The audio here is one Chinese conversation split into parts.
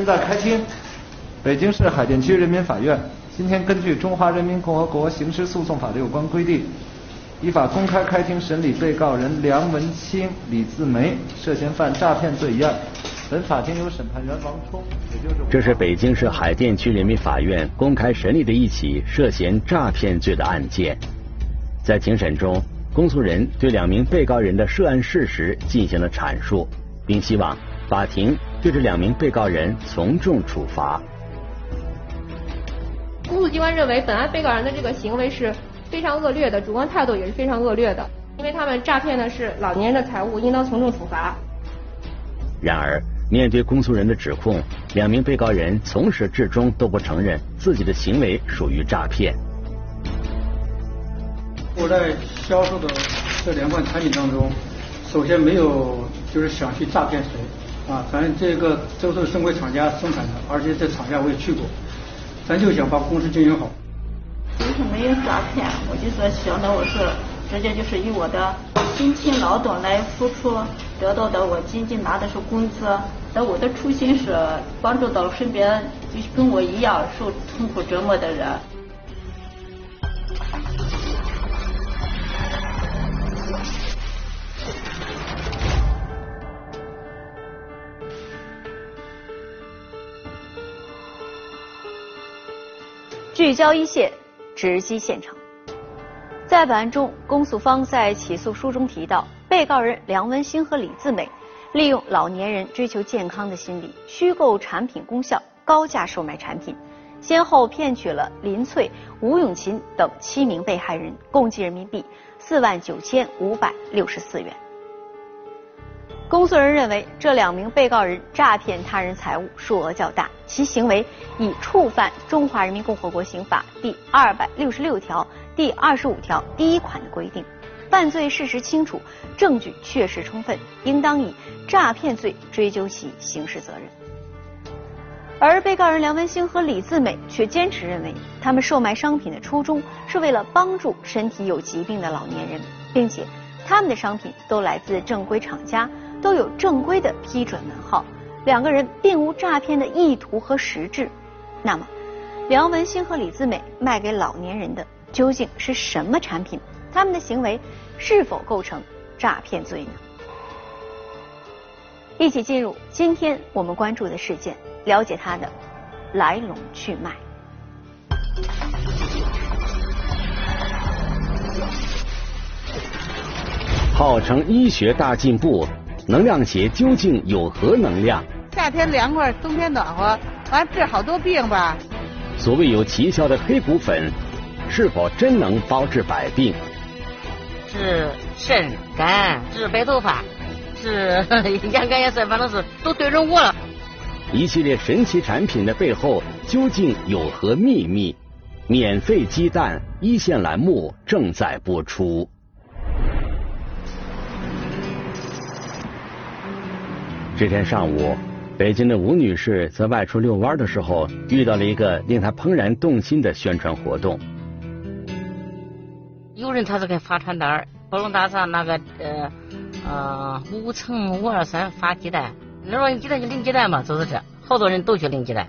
现在开庭。北京市海淀区人民法院今天根据《中华人民共和国刑事诉讼法》的有关规定，依法公开开庭审理被告人梁文清、李自梅涉嫌犯诈骗罪一案。本法庭由审判员王冲，也就是这是北京市海淀区人民法院公开审理的一起涉嫌诈骗罪的案件。在庭审中，公诉人对两名被告人的涉案事实进行了阐述，并希望法庭对这两名被告人从重处罚。公诉机关认为，本案被告人的这个行为是非常恶劣的，主观态度也是非常恶劣的，因为他们诈骗的是老年人的财物，应当从重处罚。然而，面对公诉人的指控，两名被告人从始至终都不承认自己的行为属于诈骗。我在销售的这两款产品当中，首先没有就是想去诈骗谁啊，咱这个都是正规厂家生产的，而且这厂家我也去过。咱就想把公司经营好。就是没有诈骗，我就说想的我是直接就是以我的辛勤劳动来付出得到的，我仅仅拿的是工资。但我的初心是帮助到身边就跟我一样受痛苦折磨的人。聚焦一线，直击现场。在本案中，公诉方在起诉书中提到，被告人梁文新和李自美利用老年人追求健康的心理，虚构产品功效，高价售卖产品，先后骗取了林翠、吴永琴等七名被害人共计人民币四万九千五百六十四元。公诉人认为，这两名被告人诈骗他人财物数额较大，其行为已触犯《中华人民共和国刑法》第二百六十六条第二十五条第一款的规定，犯罪事实清楚，证据确实充分，应当以诈骗罪追究其刑事责任。而被告人梁文兴和李自美却坚持认为，他们售卖商品的初衷是为了帮助身体有疾病的老年人，并且他们的商品都来自正规厂家。都有正规的批准文号，两个人并无诈骗的意图和实质。那么，梁文新和李自美卖给老年人的究竟是什么产品？他们的行为是否构成诈骗罪呢？一起进入今天我们关注的事件，了解它的来龙去脉。号称医学大进步。能量鞋究竟有何能量？夏天凉快，冬天暖和，完治好多病吧。所谓有奇效的黑骨粉，是否真能包治百病？治肾肝，治白头发，治眼干眼涩，反正是都对准我了。一系列神奇产品的背后究竟有何秘密？免费鸡蛋一线栏目正在播出。这天上午，北京的吴女士在外出遛弯的时候，遇到了一个令她怦然动心的宣传活动。有人他是给发传单，宝龙大厦那个呃呃五层五二三发鸡蛋，你说你鸡蛋就领鸡蛋嘛，就是这，好多人都去领鸡蛋。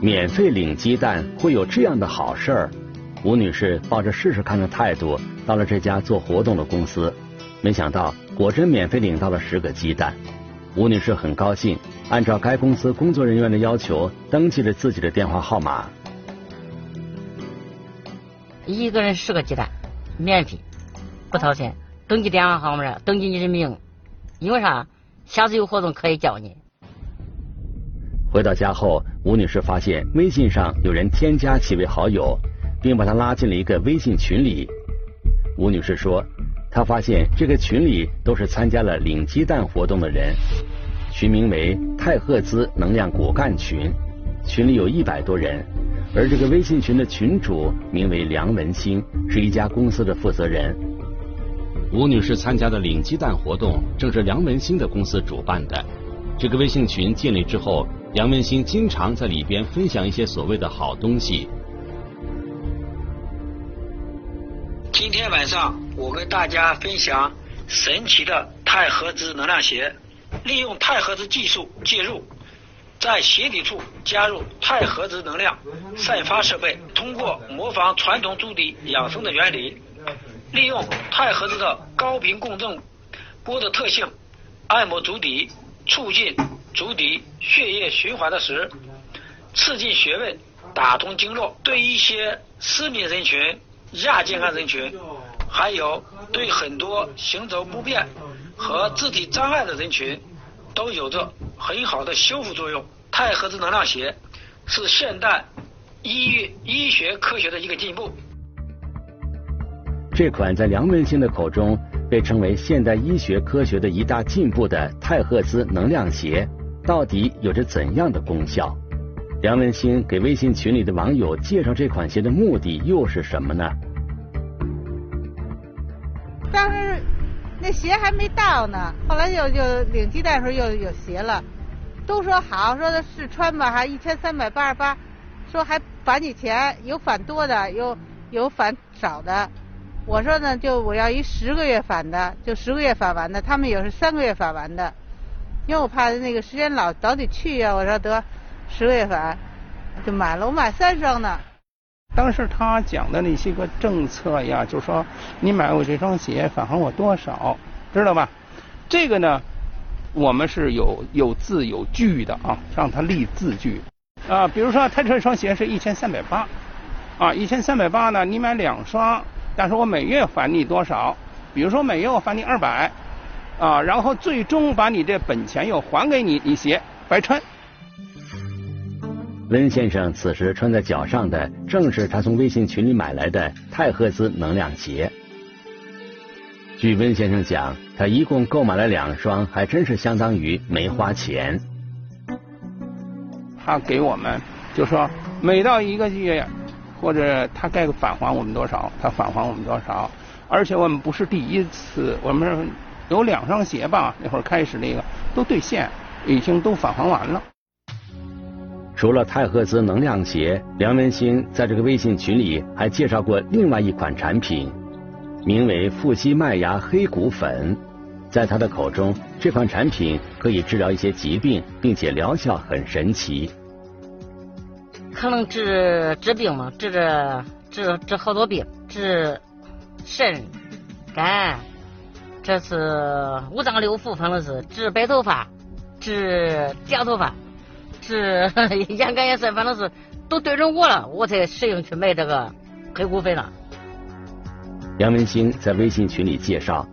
免费领鸡蛋会有这样的好事儿？吴女士抱着试试看的态度，到了这家做活动的公司。没想到，果真免费领到了十个鸡蛋。吴女士很高兴，按照该公司工作人员的要求，登记了自己的电话号码。一个人十个鸡蛋，免费，不掏钱。登记电话号码，登记你的名，因为啥？下次有活动可以叫你。回到家后，吴女士发现微信上有人添加其为好友，并把她拉进了一个微信群里。吴女士说。他发现这个群里都是参加了领鸡蛋活动的人，群名为“太赫兹能量骨干群”，群里有一百多人，而这个微信群的群主名为梁文新，是一家公司的负责人。吴女士参加的领鸡蛋活动正是梁文新的公司主办的。这个微信群建立之后，梁文新经常在里边分享一些所谓的好东西。今天晚上。我跟大家分享神奇的钛合资能量鞋，利用钛合资技术介入，在鞋底处加入钛合质能量散发设备，通过模仿传统足底养生的原理，利用钛合质的高频共振波的特性，按摩足底，促进足底血液循环的时，刺激穴位，打通经络。对一些失眠人群、亚健康人群，还有对很多行走不便和肢体障碍的人群，都有着很好的修复作用。钛合质能量鞋是现代医医学科学的一个进步。这款在梁文新的口中被称为现代医学科学的一大进步的钛赫兹能量鞋，到底有着怎样的功效？梁文新给微信群里的网友介绍这款鞋的目的又是什么呢？当时那鞋还没到呢，后来就就领鸡蛋时候又有鞋了。都说好，说的试穿吧，还一千三百八十八，说还返你钱，有返多的，有有返少的。我说呢，就我要一十个月返的，就十个月返完的。他们有是三个月返完的，因为我怕那个时间老早得去呀。我说得十个月返，就买了，我买三双呢。当时他讲的那些个政策呀，就说你买我这双鞋返还我多少，知道吧？这个呢。我们是有有字有据的啊，让他立字据啊。比如说，他这双鞋是一千三百八，啊，一千三百八呢，你买两双，但是我每月返你多少？比如说每月我返你二百，啊，然后最终把你这本钱又还给你，你鞋白穿。温先生此时穿在脚上的，正是他从微信群里买来的泰赫兹能量鞋。据温先生讲，他一共购买了两双，还真是相当于没花钱。他给我们就说，每到一个月，或者他该返还我们多少，他返还我们多少。而且我们不是第一次，我们有两双鞋吧，那会儿开始那个都兑现，已经都返还完了。除了太赫兹能量鞋，梁文新在这个微信群里还介绍过另外一款产品。名为富硒麦芽黑谷粉，在他的口中，这款产品可以治疗一些疾病，并且疗效很神奇。可能治治病嘛，治治治治好多病，治肾、肝，这是五脏六腑，反正是治白头发，治掉头发，是严格也是，反正是都对准我了，我才适应去买这个黑谷粉了。杨文兴在微信群里介绍，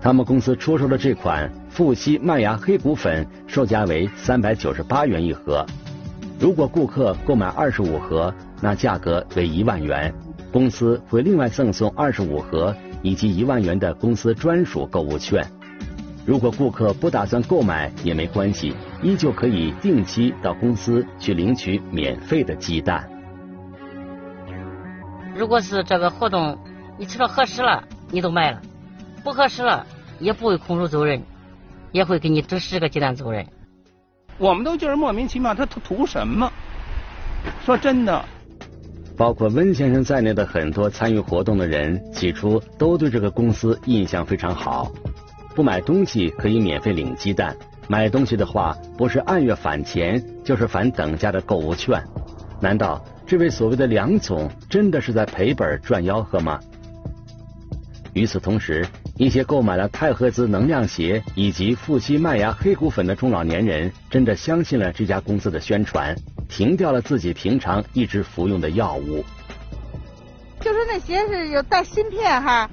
他们公司出售的这款富硒麦芽黑谷粉售价为三百九十八元一盒。如果顾客购买二十五盒，那价格为一万元，公司会另外赠送二十五盒以及一万元的公司专属购物券。如果顾客不打算购买也没关系，依旧可以定期到公司去领取免费的鸡蛋。如果是这个活动。你吃到合适了，你都卖了；不合适了，也不会空手走人，也会给你值十个鸡蛋走人。我们都觉得莫名其妙，他他图什么？说真的，包括温先生在内的很多参与活动的人，起初都对这个公司印象非常好。不买东西可以免费领鸡蛋，买东西的话，不是按月返钱，就是返等价的购物券。难道这位所谓的梁总真的是在赔本赚吆喝吗？与此同时，一些购买了太赫兹能量鞋以及富硒麦芽黑谷粉的中老年人，真的相信了这家公司的宣传，停掉了自己平常一直服用的药物。就说那鞋是有带芯片哈，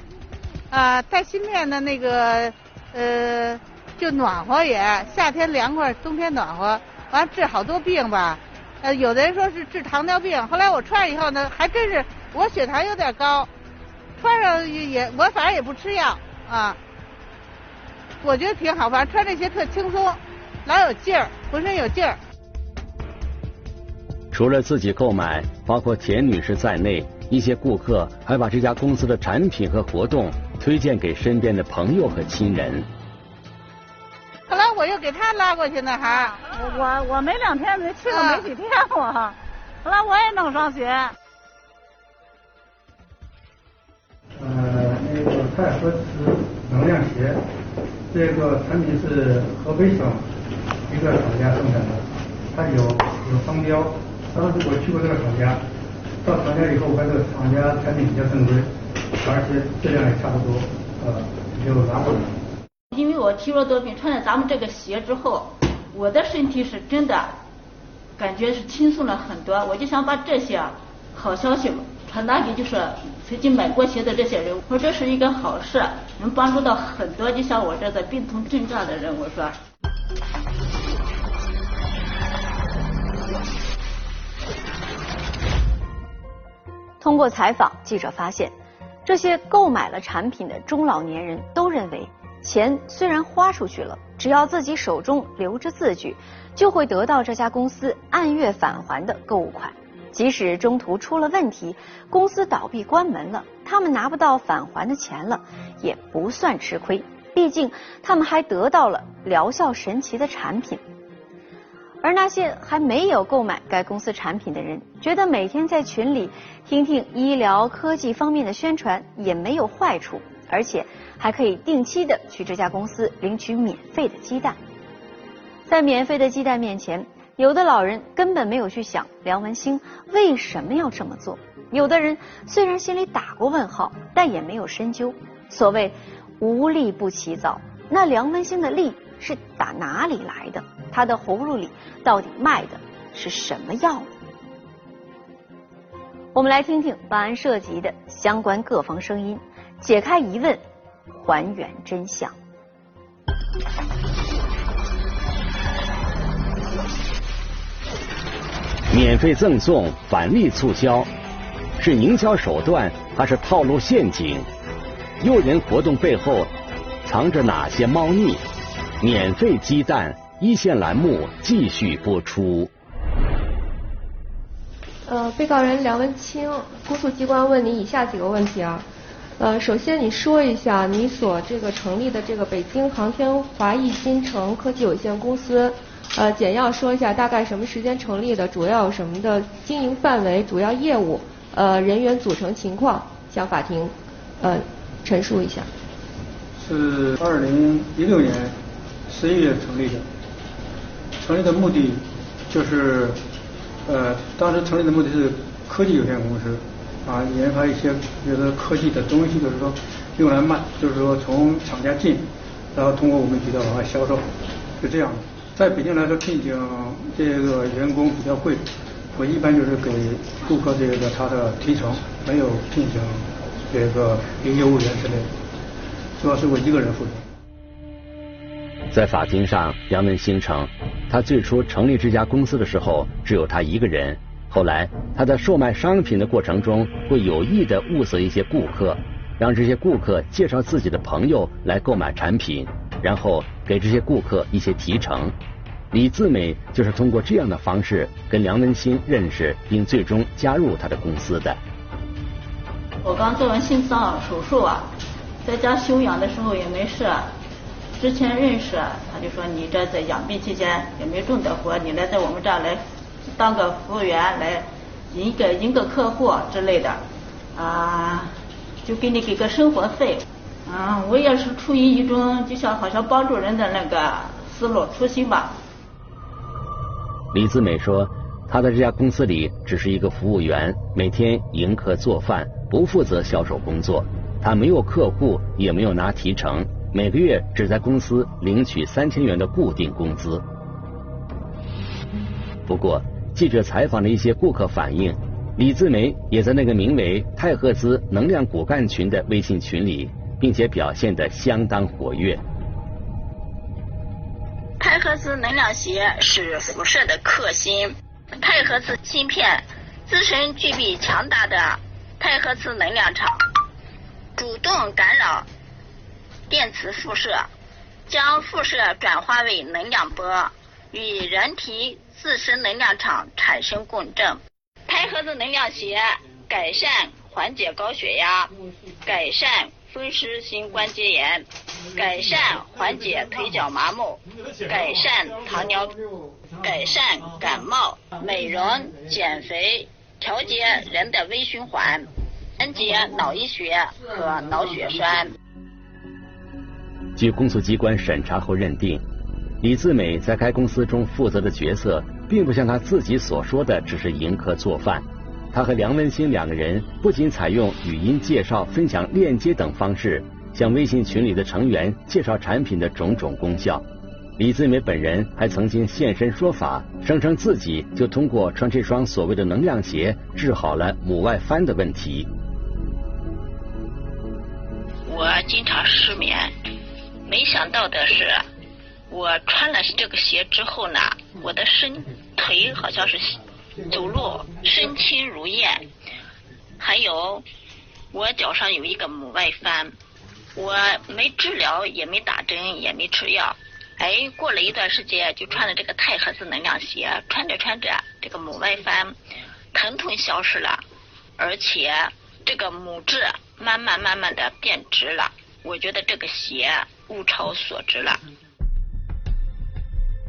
啊，带芯片的那个呃，就暖和也，夏天凉快，冬天暖和，完治好多病吧。呃，有的人说是治糖尿病，后来我穿上以后呢，还真是我血糖有点高。穿上也也，我反正也不吃药啊，我觉得挺好，反正穿这鞋特轻松，老有劲儿，浑身有劲儿。除了自己购买，包括田女士在内，一些顾客还把这家公司的产品和活动推荐给身边的朋友和亲人。我又给他拉过去呢，还我我没两天没去了没几天我，后来我也弄双鞋。钛合磁能量鞋，这个产品是河北省一个厂家生产的，它有有商标。当时我去过这个厂家，到厂家以后，发现厂家产品比较正规，而且质量也差不多，呃，就拿过来。因为我体弱多病，穿了咱们这个鞋之后，我的身体是真的感觉是轻松了很多。我就想把这些好消息传达给就是曾经买过鞋的这些人，我说这是一个好事，能帮助到很多就像我这个病痛症状的人。我说。通过采访，记者发现，这些购买了产品的中老年人都认为，钱虽然花出去了，只要自己手中留着字据，就会得到这家公司按月返还的购物款。即使中途出了问题，公司倒闭关门了，他们拿不到返还的钱了，也不算吃亏。毕竟他们还得到了疗效神奇的产品。而那些还没有购买该公司产品的人，觉得每天在群里听听医疗科技方面的宣传也没有坏处，而且还可以定期的去这家公司领取免费的鸡蛋。在免费的鸡蛋面前，有的老人根本没有去想梁文兴为什么要这么做；有的人虽然心里打过问号，但也没有深究。所谓无利不起早，那梁文兴的利是打哪里来的？他的葫芦里到底卖的是什么药？我们来听听本案涉及的相关各方声音，解开疑问，还原真相。免费赠送、返利促销，是营销手段还是套路陷阱？诱人活动背后藏着哪些猫腻？免费鸡蛋。一线栏目继续播出。呃，被告人梁文清，公诉机关问你以下几个问题啊。呃，首先你说一下你所这个成立的这个北京航天华谊新城科技有限公司，呃，简要说一下大概什么时间成立的，主要有什么的经营范围、主要业务、呃人员组成情况，向法庭呃陈述一下。是二零一六年十一月成立的。成立的目的就是，呃，当时成立的目的是科技有限公司，啊，研发一些比如说科技的东西，就是说用来卖，就是说从厂家进，然后通过我们渠道往外销售，是这样的。在北京来说，聘请这个员工比较贵，我一般就是给顾客这个他的提成，没有聘请这个业务员之类的，主要是我一个人负责。在法庭上，杨文兴称，他最初成立这家公司的时候只有他一个人。后来他在售卖商品的过程中，会有意的物色一些顾客，让这些顾客介绍自己的朋友来购买产品，然后给这些顾客一些提成。李自美就是通过这样的方式跟梁文新认识，并最终加入他的公司的。我刚做完心脏手术啊，在家休养的时候也没事。之前认识，他就说你这在养病期间也没重的活，你来在我们这儿来当个服务员，来引个引个客户之类的，啊，就给你给个生活费，啊，我也是出于一种就像好像帮助人的那个思路初心吧。李自美说，他在这家公司里只是一个服务员，每天迎客做饭，不负责销售工作，他没有客户，也没有拿提成。每个月只在公司领取三千元的固定工资。不过，记者采访了一些顾客反映，李自梅也在那个名为“泰赫兹能量骨干群”的微信群里，并且表现得相当活跃。泰赫兹能量鞋是辐射的克星，泰赫兹芯片自身具备强大的泰赫兹能量场，主动干扰。电磁辐射将辐射转化为能量波，与人体自身能量场产生共振。钛盒子能量鞋改善缓解高血压，改善风湿性关节炎，改善缓解腿脚麻木，改善糖尿，改善感冒，美容减肥，调节人的微循环，缓解脑溢血和脑血栓。据公诉机关审查后认定，李自美在该公司中负责的角色并不像他自己所说的只是迎客做饭。他和梁文新两个人不仅采用语音介绍、分享链接等方式，向微信群里的成员介绍产品的种种功效。李自美本人还曾经现身说法，声称自己就通过穿这双所谓的能量鞋治好了母外翻的问题。我经常失眠，没想到的是，我穿了这个鞋之后呢，我的身腿好像是走路身轻如燕。还有，我脚上有一个拇外翻，我没治疗，也没打针，也没吃药。哎，过了一段时间，就穿了这个钛合资能量鞋，穿着穿着，这个拇外翻疼痛消失了，而且这个拇指慢慢慢慢的变直了。我觉得这个鞋物超所值了。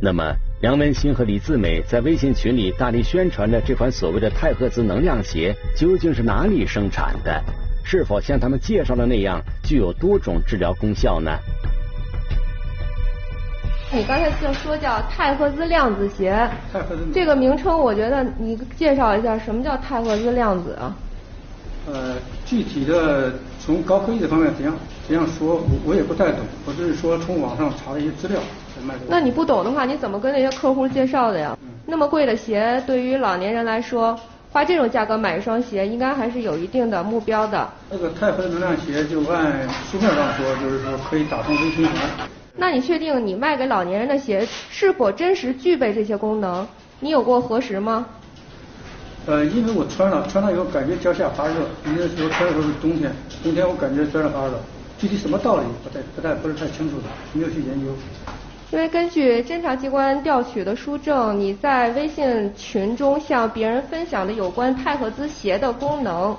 那么，梁文新和李自美在微信群里大力宣传的这款所谓的钛合资能量鞋，究竟是哪里生产的？是否像他们介绍的那样，具有多种治疗功效呢？你刚才就说叫钛合资量子鞋，这个名称我觉得你介绍一下什么叫钛合资量子啊？呃，具体的从高科技的方面怎样怎样说，我我也不太懂，我只是说从网上查了一些资料。那你不懂的话，你怎么跟那些客户介绍的呀？那么贵的鞋，对于老年人来说，花这种价格买一双鞋，应该还是有一定的目标的。那个钛合能量鞋，就按书面上说，就是说可以打通微循环。那你确定你卖给老年人的鞋是否真实具备这些功能？你有过核实吗？呃，因为我穿了，穿了以后感觉脚下发热，那时候穿的时候是冬天，冬天我感觉脚下发热，具体什么道理不太不太不是太清楚的，没有去研究。因为根据侦查机关调取的书证，你在微信群中向别人分享的有关钛合资鞋的功能。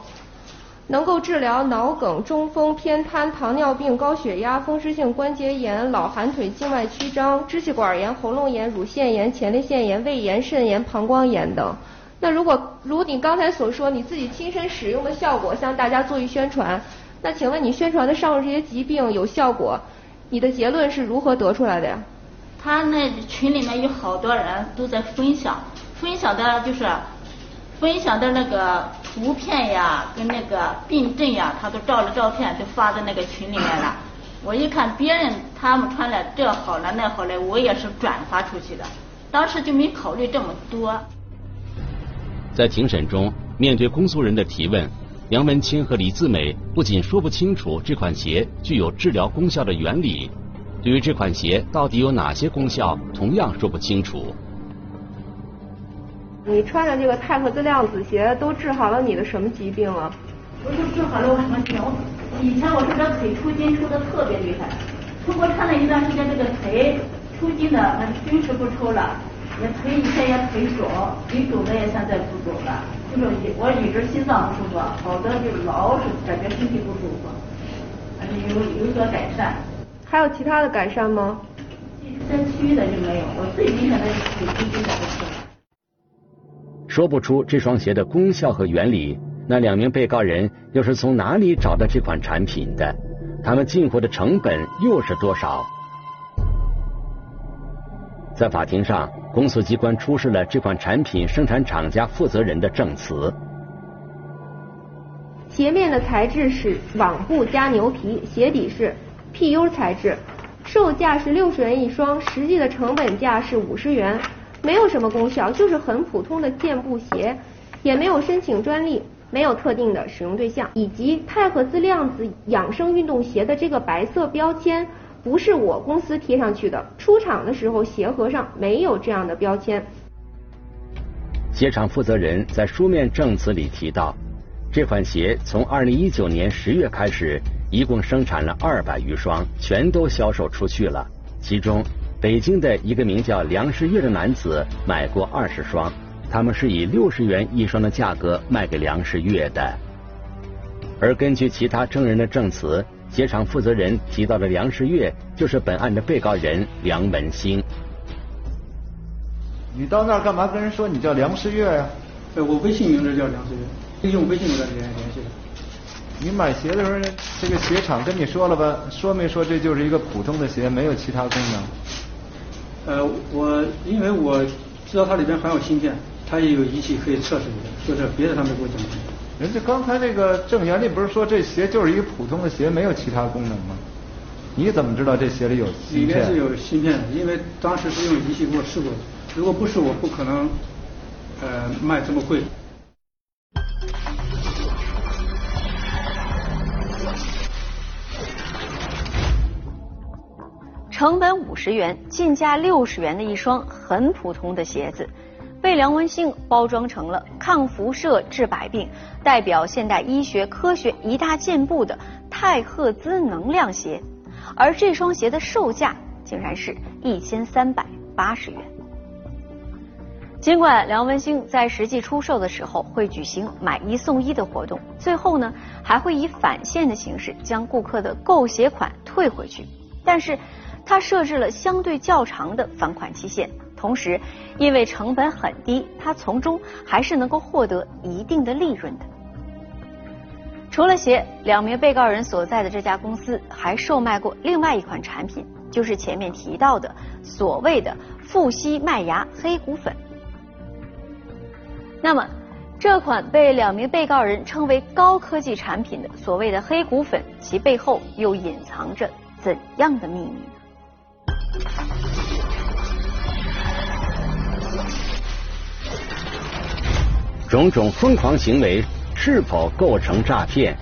能够治疗脑梗、中风、偏瘫、糖尿病、高血压、风湿性关节炎、老寒腿、静脉曲张、支气管炎、喉咙炎、乳腺炎、前列腺炎、胃炎、肾炎、膀胱炎等。那如果如你刚才所说，你自己亲身使用的效果向大家做一宣传，那请问你宣传的上述这些疾病有效果，你的结论是如何得出来的呀？他那群里面有好多人都在分享，分享的就是。分享的那个图片呀，跟那个病症呀，他都照了照片，就发在那个群里面了。我一看别人他们穿了这好了那好了，我也是转发出去的。当时就没考虑这么多。在庭审中，面对公诉人的提问，杨文清和李自美不仅说不清楚这款鞋具有治疗功效的原理，对于这款鞋到底有哪些功效，同样说不清楚。你穿的这个钛合资量子鞋都治好了你的什么疾病了？我就治好了我什么病？以前我这个腿抽筋抽的特别厉害，通过穿了一段时间，这个腿抽筋的那筋是不抽了，也腿以前也腿肿，腿肿的也现在不肿了。就是我一直心脏不舒服，好的就老是感觉身体不舒服，而且有有所改善。还有其他的改善吗？山区的就没有，我最明显的就是腿抽筋的事。说不出这双鞋的功效和原理，那两名被告人又是从哪里找到这款产品的？他们进货的成本又是多少？在法庭上，公诉机关出示了这款产品生产厂家负责人的证词：鞋面的材质是网布加牛皮，鞋底是 PU 材质，售价是六十元一双，实际的成本价是五十元。没有什么功效，就是很普通的健步鞋，也没有申请专利，没有特定的使用对象，以及钛合资量子养生运动鞋的这个白色标签不是我公司贴上去的，出厂的时候鞋盒上没有这样的标签。鞋厂负责人在书面证词里提到，这款鞋从二零一九年十月开始，一共生产了二百余双，全都销售出去了，其中。北京的一个名叫梁世月的男子买过二十双，他们是以六十元一双的价格卖给梁世月的。而根据其他证人的证词，鞋厂负责人提到的梁世月就是本案的被告人梁文兴。你到那儿干嘛？跟人说你叫梁世月呀？呃，我微信名字叫梁世月，用微信来联联系的。你买鞋的时候，这个鞋厂跟你说了吧？说没说这就是一个普通的鞋，没有其他功能？呃，我因为我知道它里边含有芯片，它也有仪器可以测试的，就是别的他没给我讲。人家刚才那个郑原理不是说这鞋就是一个普通的鞋，没有其他功能吗？你怎么知道这鞋里有芯片？里面是有芯片的，因为当时是用仪器给我试过的。如果不是我，不可能呃卖这么贵。成本五十元，进价六十元的一双很普通的鞋子，被梁文兴包装成了抗辐射、治百病、代表现代医学科学一大进步的泰赫兹能量鞋，而这双鞋的售价竟然是一千三百八十元。尽管梁文兴在实际出售的时候会举行买一送一的活动，最后呢还会以返现的形式将顾客的购鞋款退回去，但是。它设置了相对较长的返款期限，同时因为成本很低，它从中还是能够获得一定的利润的。除了鞋，两名被告人所在的这家公司还售卖过另外一款产品，就是前面提到的所谓的富硒麦芽黑谷粉。那么，这款被两名被告人称为高科技产品的所谓的黑谷粉，其背后又隐藏着怎样的秘密？种种疯狂行为是否构成诈骗？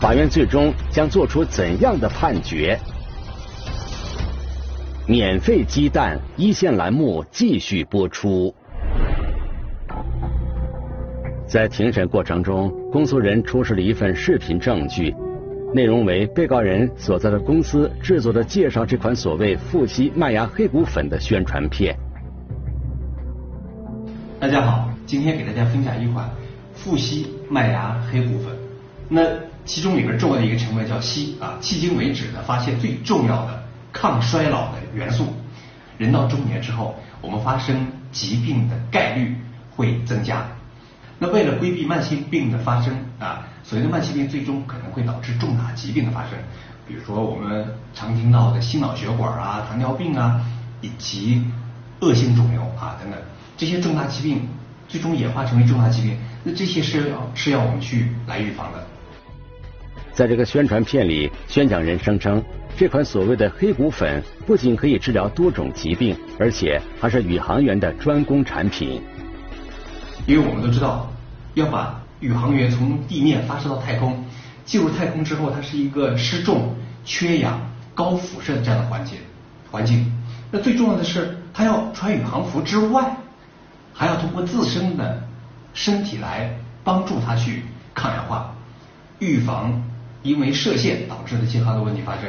法院最终将做出怎样的判决？免费鸡蛋一线栏目继续播出。在庭审过程中，公诉人出示了一份视频证据。内容为被告人所在的公司制作的介绍这款所谓富硒麦芽黑谷粉的宣传片。大家好，今天给大家分享一款富硒麦芽黑谷粉。那其中里边重要的一个成分叫硒啊，迄今为止呢发现最重要的抗衰老的元素。人到中年之后，我们发生疾病的概率会增加。那为了规避慢性病的发生啊，所谓的慢性病最终可能会导致重大疾病的发生，比如说我们常听到的心脑血管啊、糖尿病啊，以及恶性肿瘤啊等等，这些重大疾病最终演化成为重大疾病，那这些是要是要我们去来预防的。在这个宣传片里，宣讲人声称，这款所谓的黑骨粉不仅可以治疗多种疾病，而且还是宇航员的专攻产品。因为我们都知道，要把宇航员从地面发射到太空，进入太空之后，它是一个失重、缺氧、高辐射这样的环境环境。那最重要的是，他要穿宇航服之外，还要通过自身的身体来帮助他去抗氧化，预防因为射线导致的健康的问题发生。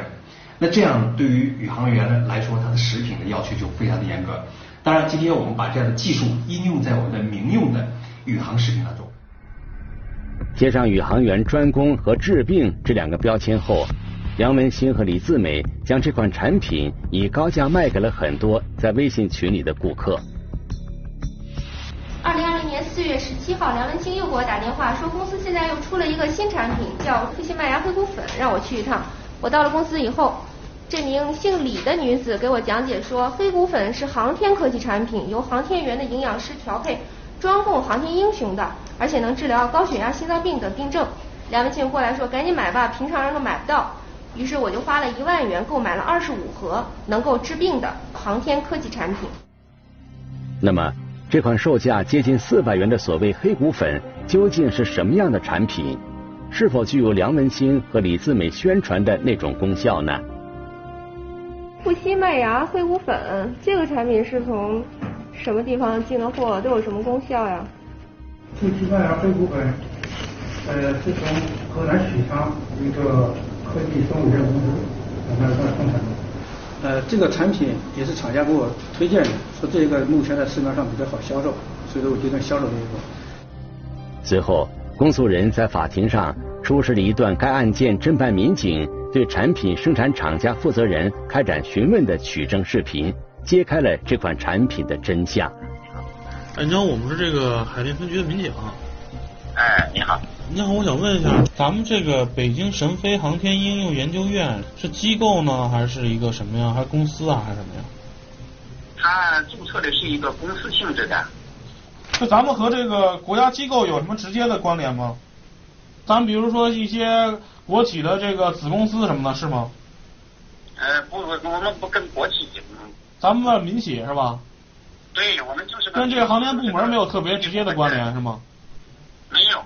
那这样对于宇航员来说，他的食品的要求就非常的严格。当然，今天我们把这样的技术应用在我们的民用的宇航食品当中。贴上“宇航员专攻”和“治病”这两个标签后，杨文新和李自美将这款产品以高价卖给了很多在微信群里的顾客。二零二零年四月十七号，梁文清又给我打电话说，公司现在又出了一个新产品，叫富硒麦芽黑谷粉，让我去一趟。我到了公司以后。这名姓李的女子给我讲解说，黑谷粉是航天科技产品，由航天员的营养师调配，专供航天英雄的，而且能治疗高血压、心脏病等病症。梁文庆过来说，赶紧买吧，平常人都买不到。于是我就花了一万元购买了二十五盒能够治病的航天科技产品。那么，这款售价接近四百元的所谓黑骨粉究竟是什么样的产品？是否具有梁文清和李自美宣传的那种功效呢？富硒麦芽黑骨粉这个产品是从什么地方进的货？都有什么功效呀？富硒麦芽黑谷粉，呃，是从河南许昌一个科技生物有限公司那那生产的。呃，这个产品也是厂家给我推荐的，说这个目前在市面上比较好销售，所以说我决定销售这一个。随后，公诉人在法庭上出示了一段该案件侦办民警。对产品生产厂家负责人开展询问的取证视频，揭开了这款产品的真相。哎，你好，我们是这个海淀分局的民警。哎，你好。你好，我想问一下，咱们这个北京神飞航天应用研究院是机构呢，还是一个什么呀？还是公司啊，还是什么呀？它注册的是一个公司性质的。就咱们和这个国家机构有什么直接的关联吗？咱比如说一些国企的这个子公司什么的，是吗？呃，不，我们不跟国企。咱们民企是吧？对，我们就是跟这个航天部门没有特别直接的关联，是吗？没有。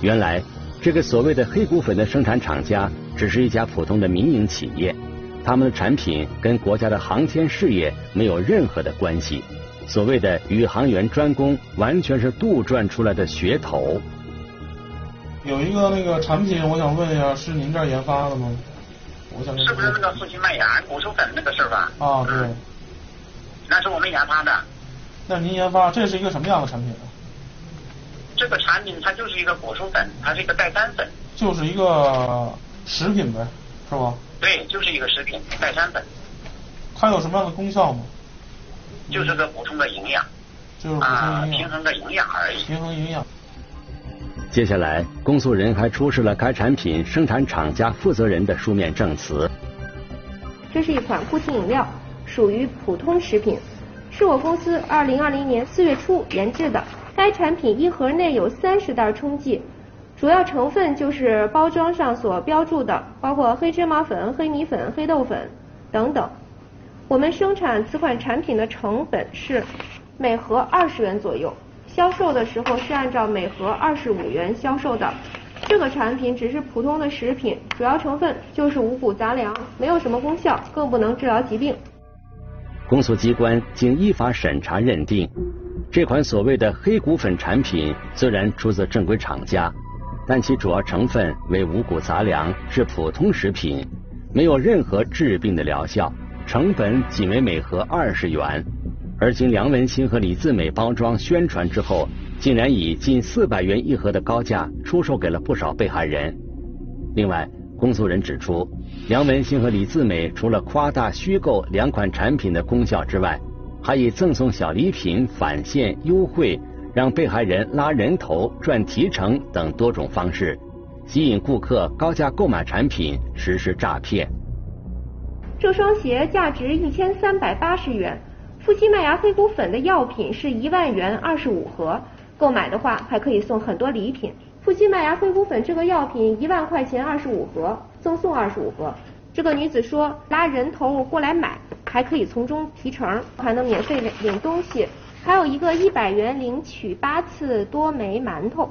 原来，这个所谓的黑骨粉的生产厂家只是一家普通的民营企业，他们的产品跟国家的航天事业没有任何的关系。所谓的宇航员专攻，完全是杜撰出来的噱头。有一个那个产品，我想问一下，是您这儿研发的吗？是不是那个复兴麦芽果蔬粉那个事儿吧？啊，对。那是我们研发的。那您研发这是一个什么样的产品呢？这个产品它就是一个果蔬粉，它是一个代餐粉。就是一个食品呗，是吧？对，就是一个食品代餐粉。它有什么样的功效吗？就是个补充个营养。就是补充营养。平衡个营养而已。平衡营养。接下来，公诉人还出示了该产品生产厂家负责人的书面证词。这是一款固体饮料，属于普通食品，是我公司二零二零年四月初研制的。该产品一盒内有三十袋冲剂，主要成分就是包装上所标注的，包括黑芝麻粉、黑米粉、黑豆粉等等。我们生产此款产品的成本是每盒二十元左右。销售的时候是按照每盒二十五元销售的。这个产品只是普通的食品，主要成分就是五谷杂粮，没有什么功效，更不能治疗疾病。公诉机关经依法审查认定，这款所谓的黑谷粉产品虽然出自正规厂家，但其主要成分为五谷杂粮，是普通食品，没有任何治病的疗效，成本仅为每盒二十元。而经梁文新和李自美包装宣传之后，竟然以近四百元一盒的高价出售给了不少被害人。另外，公诉人指出，梁文新和李自美除了夸大虚构两款产品的功效之外，还以赠送小礼品、返现优惠、让被害人拉人头、赚提成等多种方式，吸引顾客高价购买产品，实施诈骗。这双鞋价值一千三百八十元。富硒麦芽黑谷粉的药品是一万元二十五盒，购买的话还可以送很多礼品。富硒麦芽黑谷粉这个药品一万块钱二十五盒，赠送二十五盒。这个女子说拉人头过来买，还可以从中提成，还能免费领东西，还有一个一百元领取八次多枚馒头。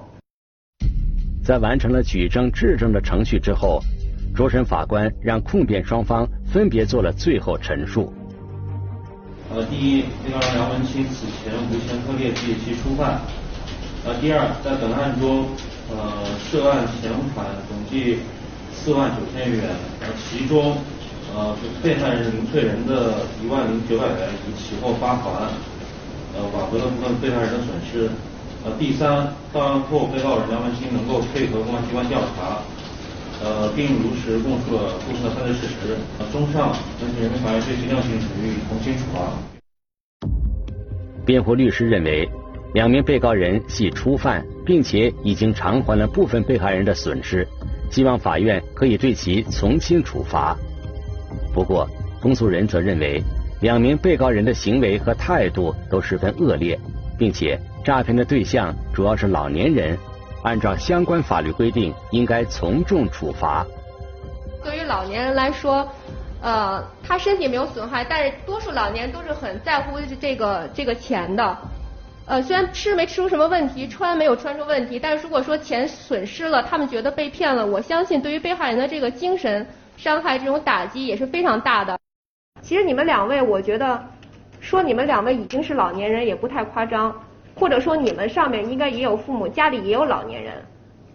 在完成了举证质证的程序之后，主审法官让控辩双方分别做了最后陈述。呃，第一，被告人梁文清此前无前科劣迹，其初犯。呃，第二，在本案中，呃，涉案钱款总计四万九千余元，呃，其中，呃，被害人林翠仁的一万零九百元已起后发还，呃，挽回了部分被害人的损失。呃，第三，到案后，被告人梁文清能够配合公安机关调查，呃，并如实供述了部分的犯罪事实。呃，综上，本庭人民法院对其量刑处以从轻处罚。辩护律师认为，两名被告人系初犯，并且已经偿还了部分被害人的损失，希望法院可以对其从轻处罚。不过，公诉人则认为，两名被告人的行为和态度都十分恶劣，并且诈骗的对象主要是老年人，按照相关法律规定，应该从重处罚。对于老年人来说，呃，他身体没有损害，但是多数老年都是很在乎这个这个钱的。呃，虽然吃没吃出什么问题，穿没有穿出问题，但是如果说钱损失了，他们觉得被骗了，我相信对于被害人的这个精神伤害这种打击也是非常大的。其实你们两位，我觉得说你们两位已经是老年人也不太夸张，或者说你们上面应该也有父母，家里也有老年人，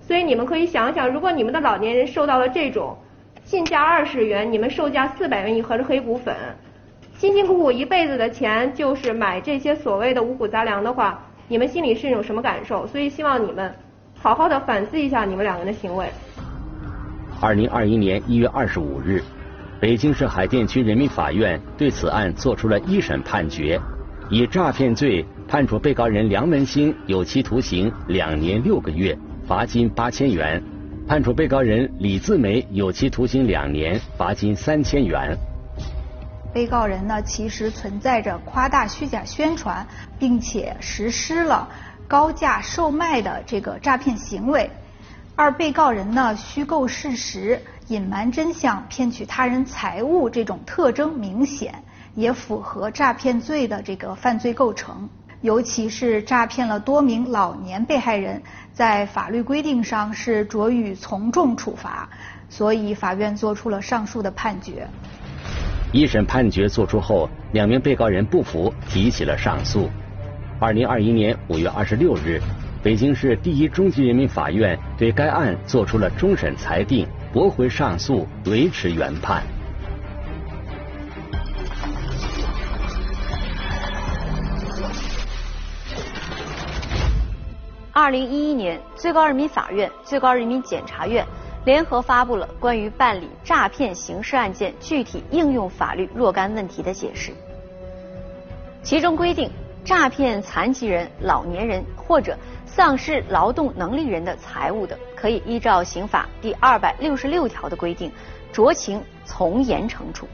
所以你们可以想想，如果你们的老年人受到了这种。进价二十元，你们售价四百元一盒的黑谷粉，辛辛苦苦一辈子的钱就是买这些所谓的五谷杂粮的话，你们心里是一种什么感受？所以希望你们好好的反思一下你们两个人的行为。二零二一年一月二十五日，北京市海淀区人民法院对此案作出了一审判决，以诈骗罪判处被告人梁文兴有期徒刑两年六个月，罚金八千元。判处被告人李自梅有期徒刑两年，罚金三千元。被告人呢其实存在着夸大虚假宣传，并且实施了高价售卖的这个诈骗行为。二被告人呢虚构事实、隐瞒真相、骗取他人财物这种特征明显，也符合诈骗罪的这个犯罪构成。尤其是诈骗了多名老年被害人，在法律规定上是酌予从重处罚，所以法院作出了上述的判决。一审判决作出后，两名被告人不服，提起了上诉。二零二一年五月二十六日。北京市第一中级人民法院对该案作出了终审裁定，驳回上诉，维持原判。二零一一年，最高人民法院、最高人民检察院联合发布了关于办理诈骗刑事案件具体应用法律若干问题的解释，其中规定，诈骗残疾人、老年人或者丧失劳动能力人的财物的，可以依照刑法第二百六十六条的规定，酌情从严惩处。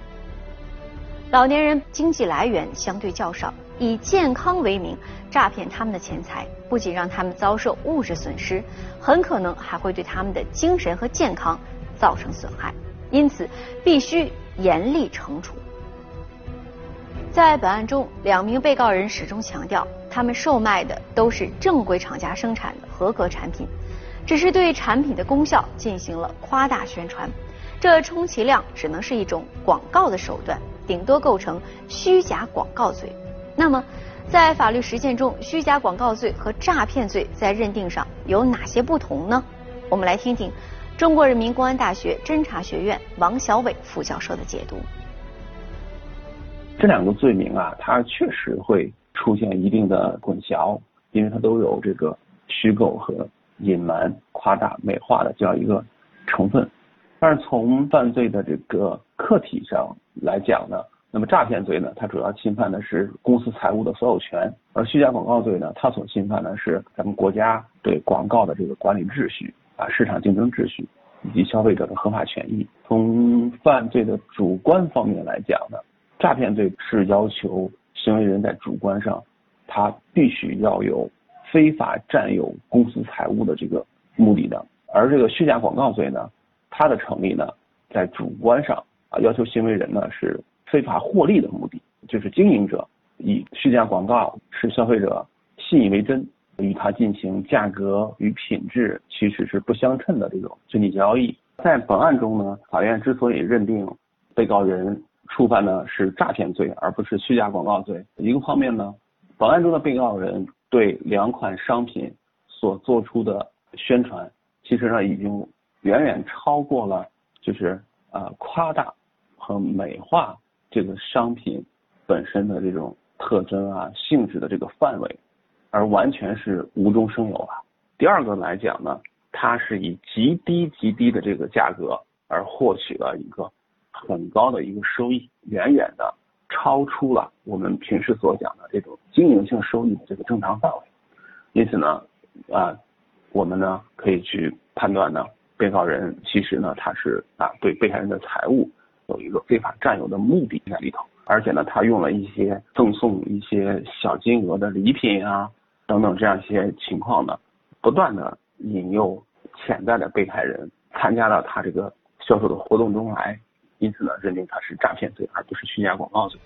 老年人经济来源相对较少，以健康为名诈骗他们的钱财，不仅让他们遭受物质损失，很可能还会对他们的精神和健康造成损害，因此必须严厉惩处。在本案中，两名被告人始终强调，他们售卖的都是正规厂家生产的合格产品，只是对产品的功效进行了夸大宣传。这充其量只能是一种广告的手段，顶多构成虚假广告罪。那么，在法律实践中，虚假广告罪和诈骗罪在认定上有哪些不同呢？我们来听听中国人民公安大学侦查学院王小伟副教授的解读。这两个罪名啊，它确实会出现一定的混淆，因为它都有这个虚构和隐瞒、夸大、美化的这样一个成分。但是从犯罪的这个客体上来讲呢，那么诈骗罪呢，它主要侵犯的是公司财务的所有权；而虚假广告罪呢，它所侵犯的是咱们国家对广告的这个管理秩序啊、市场竞争秩序以及消费者的合法权益。从犯罪的主观方面来讲呢。诈骗罪是要求行为人在主观上，他必须要有非法占有公司财物的这个目的的，而这个虚假广告罪呢，它的成立呢，在主观上啊，要求行为人呢是非法获利的目的，就是经营者以虚假广告使消费者信以为真，与他进行价格与品质其实是不相称的这种经济交易。在本案中呢，法院之所以认定被告人。触犯的是诈骗罪，而不是虚假广告罪。一个方面呢，本案中的被告人对两款商品所做出的宣传，其实呢已经远远超过了就是呃夸大美化这个商品本身的这种特征啊性质的这个范围，而完全是无中生有啊。第二个来讲呢，它是以极低极低的这个价格而获取了一个。很高的一个收益，远远的超出了我们平时所讲的这种经营性收益的这个正常范围。因此呢，啊，我们呢可以去判断呢，被告人其实呢他是啊对被害人的财物有一个非法占有的目的在里头，而且呢他用了一些赠送一些小金额的礼品啊等等这样一些情况呢，不断的引诱潜在的被害人参加到他这个销售的活动中来。因此呢，认定他是诈骗罪，而不是虚假广告罪。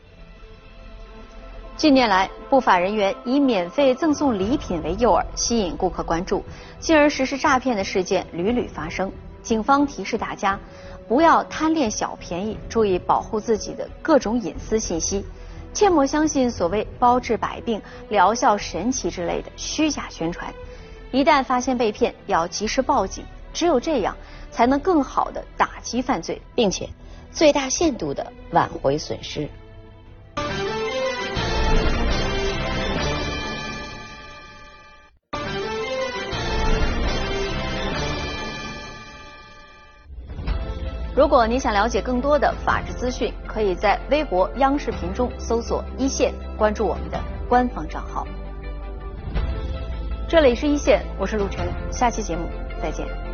近年来，不法人员以免费赠送礼品为诱饵，吸引顾客关注，进而实施诈骗的事件屡屡发生。警方提示大家，不要贪恋小便宜，注意保护自己的各种隐私信息，切莫相信所谓包治百病、疗效神奇之类的虚假宣传。一旦发现被骗，要及时报警，只有这样，才能更好的打击犯罪，并且。最大限度的挽回损失。如果你想了解更多的法治资讯，可以在微博、央视频中搜索“一线”，关注我们的官方账号。这里是一线，我是陆晨，下期节目再见。